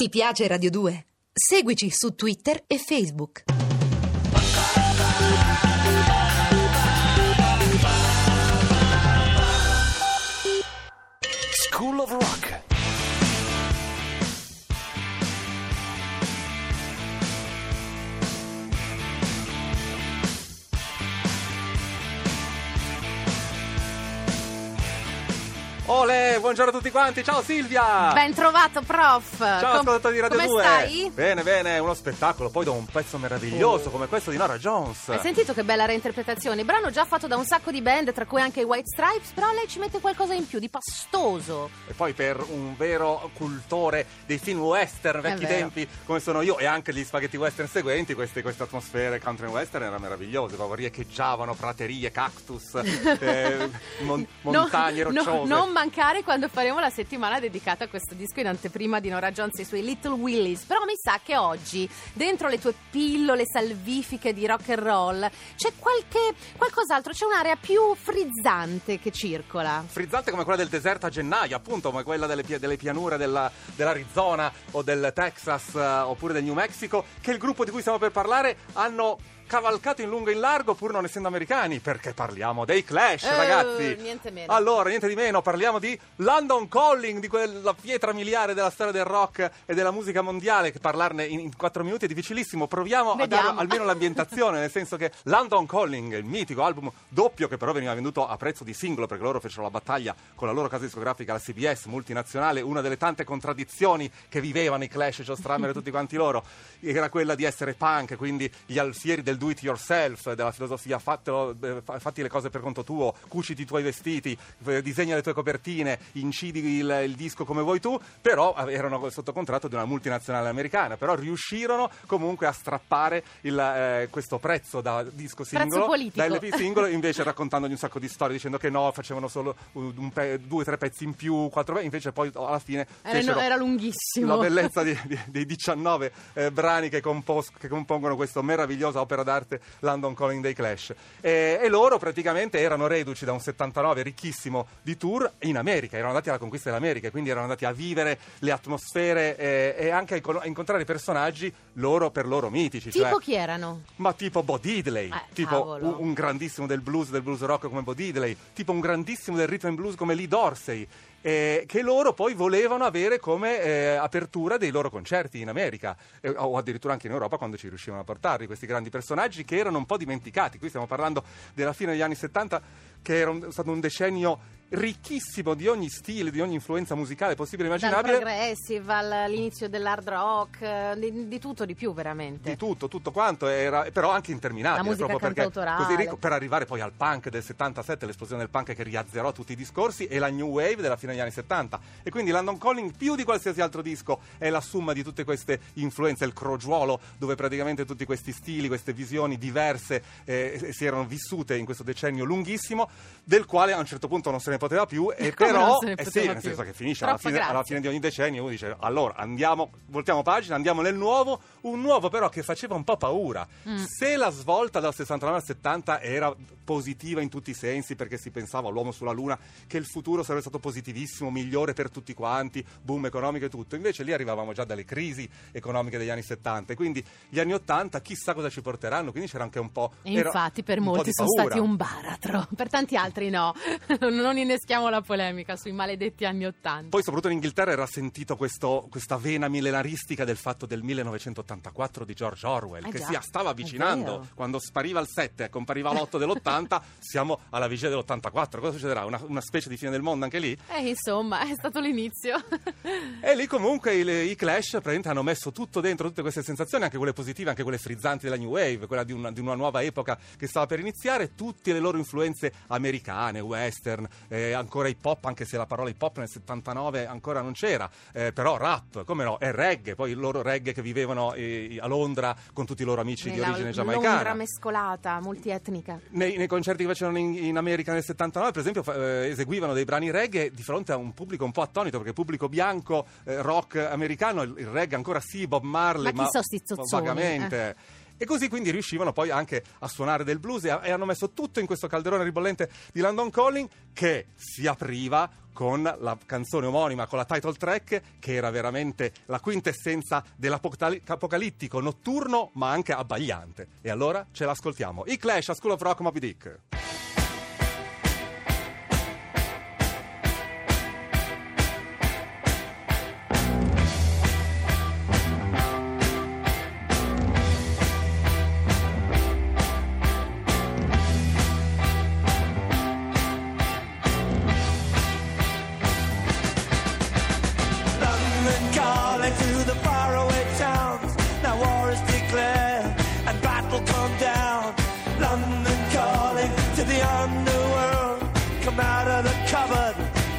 Ti piace Radio 2? Seguici su Twitter e Facebook. School of Rock. Buongiorno a tutti quanti, ciao Silvia! Ben trovato, prof. Ciao Com- ascoltatori di Radio come 2! stai? Bene, bene, uno spettacolo, poi da un pezzo meraviglioso come questo di Nora Jones. Hai sentito che bella reinterpretazione? Brano già fatto da un sacco di band, tra cui anche i White Stripes, però lei ci mette qualcosa in più, di pastoso. E poi per un vero cultore dei film western vecchi tempi come sono io e anche gli spaghetti western seguenti, queste, queste atmosfere country western erano meravigliose, proprio riecheggiavano praterie, cactus, eh, mon- montagne No, no, rocciose. non mancare quando faremo la settimana dedicata a questo disco in anteprima di Nora Jones e i suoi Little Willies. Però mi sa che oggi, dentro le tue pillole salvifiche di rock and roll, c'è qualche qualcos'altro, c'è un'area più frizzante che circola. frizzante come quella del deserto a gennaio, appunto, come quella delle, delle pianure della- dell'Arizona o del Texas eh, oppure del New Mexico, che il gruppo di cui stiamo per parlare hanno cavalcato in lungo e in largo pur non essendo americani, perché parliamo dei Clash, Eh, ragazzi. niente meno. Allora, niente di meno, parliamo di London Calling, di quella pietra miliare della storia del rock e della musica mondiale, che parlarne in, in quattro minuti è difficilissimo. Proviamo a Vediamo. dare almeno l'ambientazione, nel senso che London Calling, il mitico album doppio che però veniva venduto a prezzo di singolo perché loro fecero la battaglia con la loro casa discografica, la CBS multinazionale, una delle tante contraddizioni che vivevano i Clash, Joe Strummer e tutti quanti loro, era quella di essere punk, quindi gli alfieri del do it yourself, della filosofia fatelo, eh, fa- fatti le cose per conto tuo, cuciti i tuoi vestiti, eh, disegna le tue copertine, incidi il, il disco come vuoi tu, però eh, erano sotto contratto di una multinazionale americana, però riuscirono comunque a strappare il, eh, questo prezzo da disco singolo, da LP singolo, invece raccontandogli un sacco di storie, dicendo che no, facevano solo un, un pe- due o tre pezzi in più, quattro pe- invece poi alla fine Era, fecero era lunghissimo. la bellezza dei 19 eh, brani che, compos- che compongono questa meravigliosa opera d'arte London Calling dei Clash. E, e loro praticamente erano reduci da un 79 ricchissimo di tour in America, erano andati alla conquista dell'America, quindi erano andati a vivere le atmosfere eh, e anche a, inco- a incontrare personaggi loro per loro mitici. Tipo cioè- chi erano? ma tipo Bo Diddley, Eh, tipo un, un grandissimo del blues, del blues rock come Bo Diddley, tipo un grandissimo del rhythm and blues come Lee Dorsey, eh, che loro poi volevano avere come eh, apertura dei loro concerti in America eh, o addirittura anche in Europa quando ci riuscivano a portarli, questi grandi personaggi che erano un po' dimenticati. Qui stiamo parlando della fine degli anni 70 che era un- stato un decennio ricchissimo di ogni stile, di ogni influenza musicale possibile e Dal immaginabile. progressive all'inizio dell'hard rock, eh, di, di tutto, di più veramente. di tutto, tutto quanto, era, però anche interminabile. La musica proprio perché così ricco per arrivare poi al punk del 77, l'esplosione del punk che riazzerò tutti i discorsi, e la new wave della fine degli anni 70. E quindi London Calling, più di qualsiasi altro disco, è la somma di tutte queste influenze, il crogiuolo, dove praticamente tutti questi stili, queste visioni diverse eh, si erano vissute in questo decennio lunghissimo, del quale a un certo punto non se ne poteva più, e Come però, eh sì, nel senso che finisce alla fine, alla fine di ogni decennio, uno dice allora andiamo, voltiamo pagina, andiamo nel nuovo, un nuovo però che faceva un po' paura. Mm. Se la svolta dal 69 al 70 era positiva in tutti i sensi perché si pensava all'uomo sulla luna che il futuro sarebbe stato positivissimo, migliore per tutti quanti, boom economico e tutto, invece lì arrivavamo già dalle crisi economiche degli anni 70 e quindi gli anni 80 chissà cosa ci porteranno, quindi c'era anche un po'... E era infatti per molti sono stati un baratro, per tanti altri no. non inneschiamo la polemica sui maledetti anni Ottanta. Poi soprattutto in Inghilterra era sentito questo- questa vena millenaristica del fatto del 1984 di George Orwell, Eh che già, si stava avvicinando. Quando spariva il 7 e compariva l'8 dell'80, siamo alla vigilia dell'84. Cosa succederà? Una, una specie di fine del mondo anche lì? Eh, insomma, è stato l'inizio. E lì comunque il- i Clash praticamente hanno messo tutto dentro, tutte queste sensazioni, anche quelle positive, anche quelle frizzanti della New Wave, quella di una, di una nuova epoca che stava per iniziare, tutte le loro influenze americane, western, eh, ancora hip hop, anche se la parola hip hop nel 79 ancora non c'era, eh, però rap, come no, e reggae, poi il loro reggae che vivevano eh, a Londra con tutti i loro amici di Nella origine Londra giamaicana. mescolata, multietnica. Nei, nei concerti che facevano in, in America nel 79, per esempio, eh, eseguivano dei brani reggae di fronte a un pubblico un po' attonito, perché pubblico bianco, eh, rock americano, il, il reggae ancora sì, Bob Marley, Ma chi so zozzoni, vagamente. E così quindi riuscivano poi anche a suonare del blues e, e hanno messo tutto in questo calderone ribollente di London Calling che si apriva con la canzone omonima, con la title track, che era veramente la quintessenza dell'apocalittico notturno, ma anche abbagliante. E allora ce l'ascoltiamo. I Clash a School of Rock Moby Dick.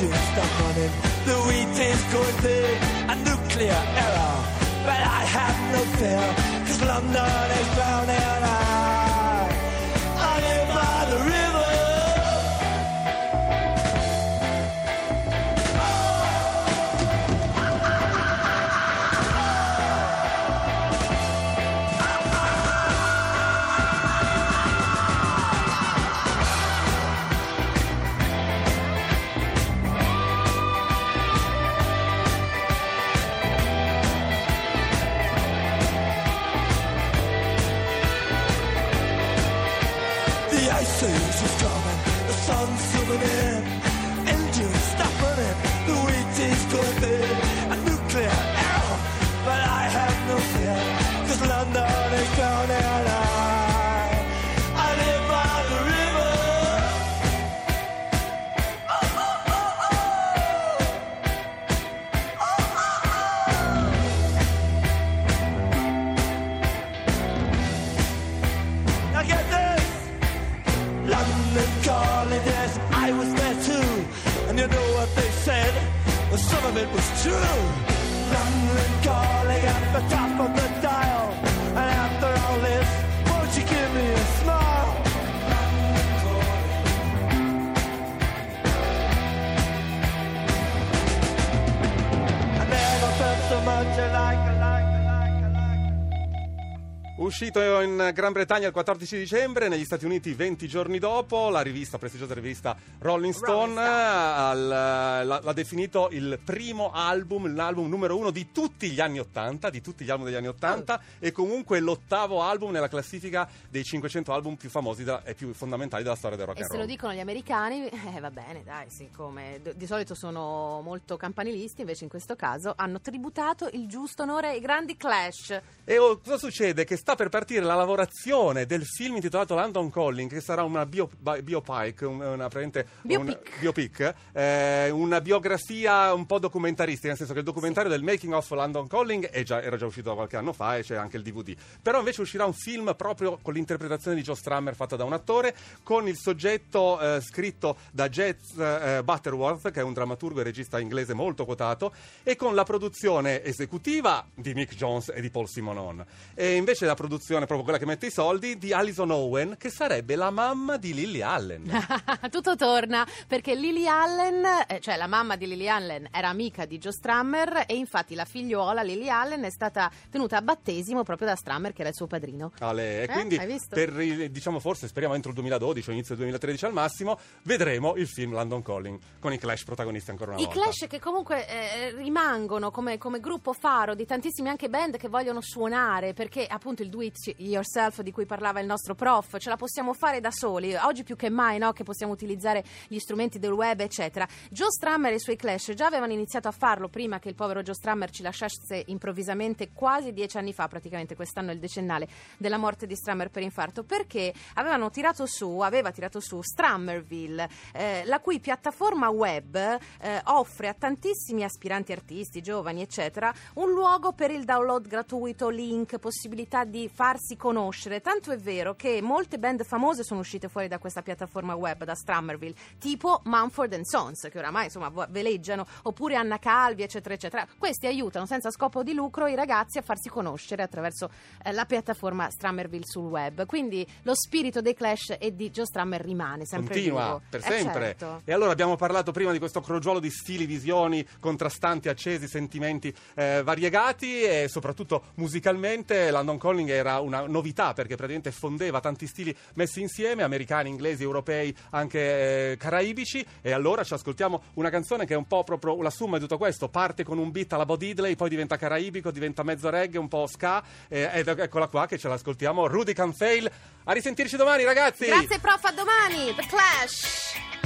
Stop running, the wheat is going big. A nuclear error, but I have no fear. Cause London is drowning. I, you know what they said? Some of it was true. London calling at the top of the dial. And after all this, won't you give me a smile? I never felt so much alike. Uscito in Gran Bretagna il 14 dicembre, negli Stati Uniti 20 giorni dopo, la rivista, prestigiosa rivista Rolling Stone, Rolling Stone. al- l'ha, l'ha definito il primo album, l'album numero uno di tutti gli anni 80, di tutti gli album degli anni 80 e comunque l'ottavo album nella classifica dei 500 album più famosi della- e più fondamentali della storia del rock E and se lo roll. dicono gli americani, eh, va bene, dai, siccome di solito sono molto campanilisti, invece in questo caso hanno tributato il giusto onore ai grandi Clash. E oh, cosa succede? Che sta per partire la lavorazione del film intitolato London Calling, che sarà una bio, bi- biopic, un- una, praticamente un- Biopic. eh, una biografia un po' documentaristica, nel senso che il documentario del Making of London Calling è già- era già uscito qualche anno fa e c'è anche il DVD. Però invece uscirà un film proprio con l'interpretazione di Joe Strummer fatta da un attore, con il soggetto eh, scritto da Jez eh, Butterworth, che è un drammaturgo e regista inglese molto quotato, e con la produzione esecutiva di Mick Jones e di Paul Simonon. E invece la produzione, proprio quella che mette i soldi, di Alison Owen, che sarebbe la mamma di Lily Allen. Tutto torna perché Lily Allen, eh, cioè la mamma di Lily Allen, era amica di Joe Strammer e infatti la figliuola Lily Allen è stata tenuta a battesimo proprio da Strammer, che era il suo padrino. Ale, e Eh, quindi hai visto? per diciamo forse speriamo entro il 2012 o inizio del 2013 al massimo vedremo il film London Calling con i Clash protagonisti ancora una I volta. Clash che comunque eh, rimangono come, come gruppo faro di tantissimi anche band che vogliono suonare perché appunto il do it yourself di cui parlava il nostro prof ce la possiamo fare da soli oggi più che mai no, che possiamo utilizzare gli strumenti del web eccetera. Joe Strummer e i suoi Clash già avevano iniziato a farlo prima che il povero Joe Strummer ci lasciasse improvvisamente quasi dieci anni fa praticamente quest'anno è il decennale della morte di Strummer per infarto perché avevano tirato su aveva tirato su Strummerville eh, la cui piattaforma web eh, offre a tantissimi aspiranti artisti, giovani, eccetera, un luogo per il download gratuito, link, possibilità di farsi conoscere. Tanto è vero che molte band famose sono uscite fuori da questa piattaforma web, da Strummerville, tipo Mumford Sons, che oramai insomma veleggiano, oppure Anna Calvi, eccetera, eccetera. Questi aiutano senza scopo di lucro i ragazzi a farsi conoscere attraverso eh, la piattaforma Strummerville sul web. Quindi lo spirito dei Clash e di Joe Strummer rimane sempre Continua vivo. per Eh, sempre. certo. E allora abbiamo parlato prima di questo crogiolo di stili, visioni, contrastanti, accesi, sentimenti eh, variegati e soprattutto musicalmente London Calling era una novità perché praticamente fondeva tanti stili messi insieme, americani, inglesi, europei, anche eh, caraibici e allora ci ascoltiamo una canzone che è un po' proprio la summa di tutto questo, parte con un beat alla Bo Diddley, poi diventa caraibico, diventa mezzo reggae, un po' ska eh, ed eccola qua che ce l'ascoltiamo, Rudy Can Fail. A risentirci domani ragazzi! Grazie prof, a domani, The Clash.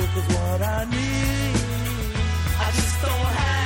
Soul what I need. I just don't have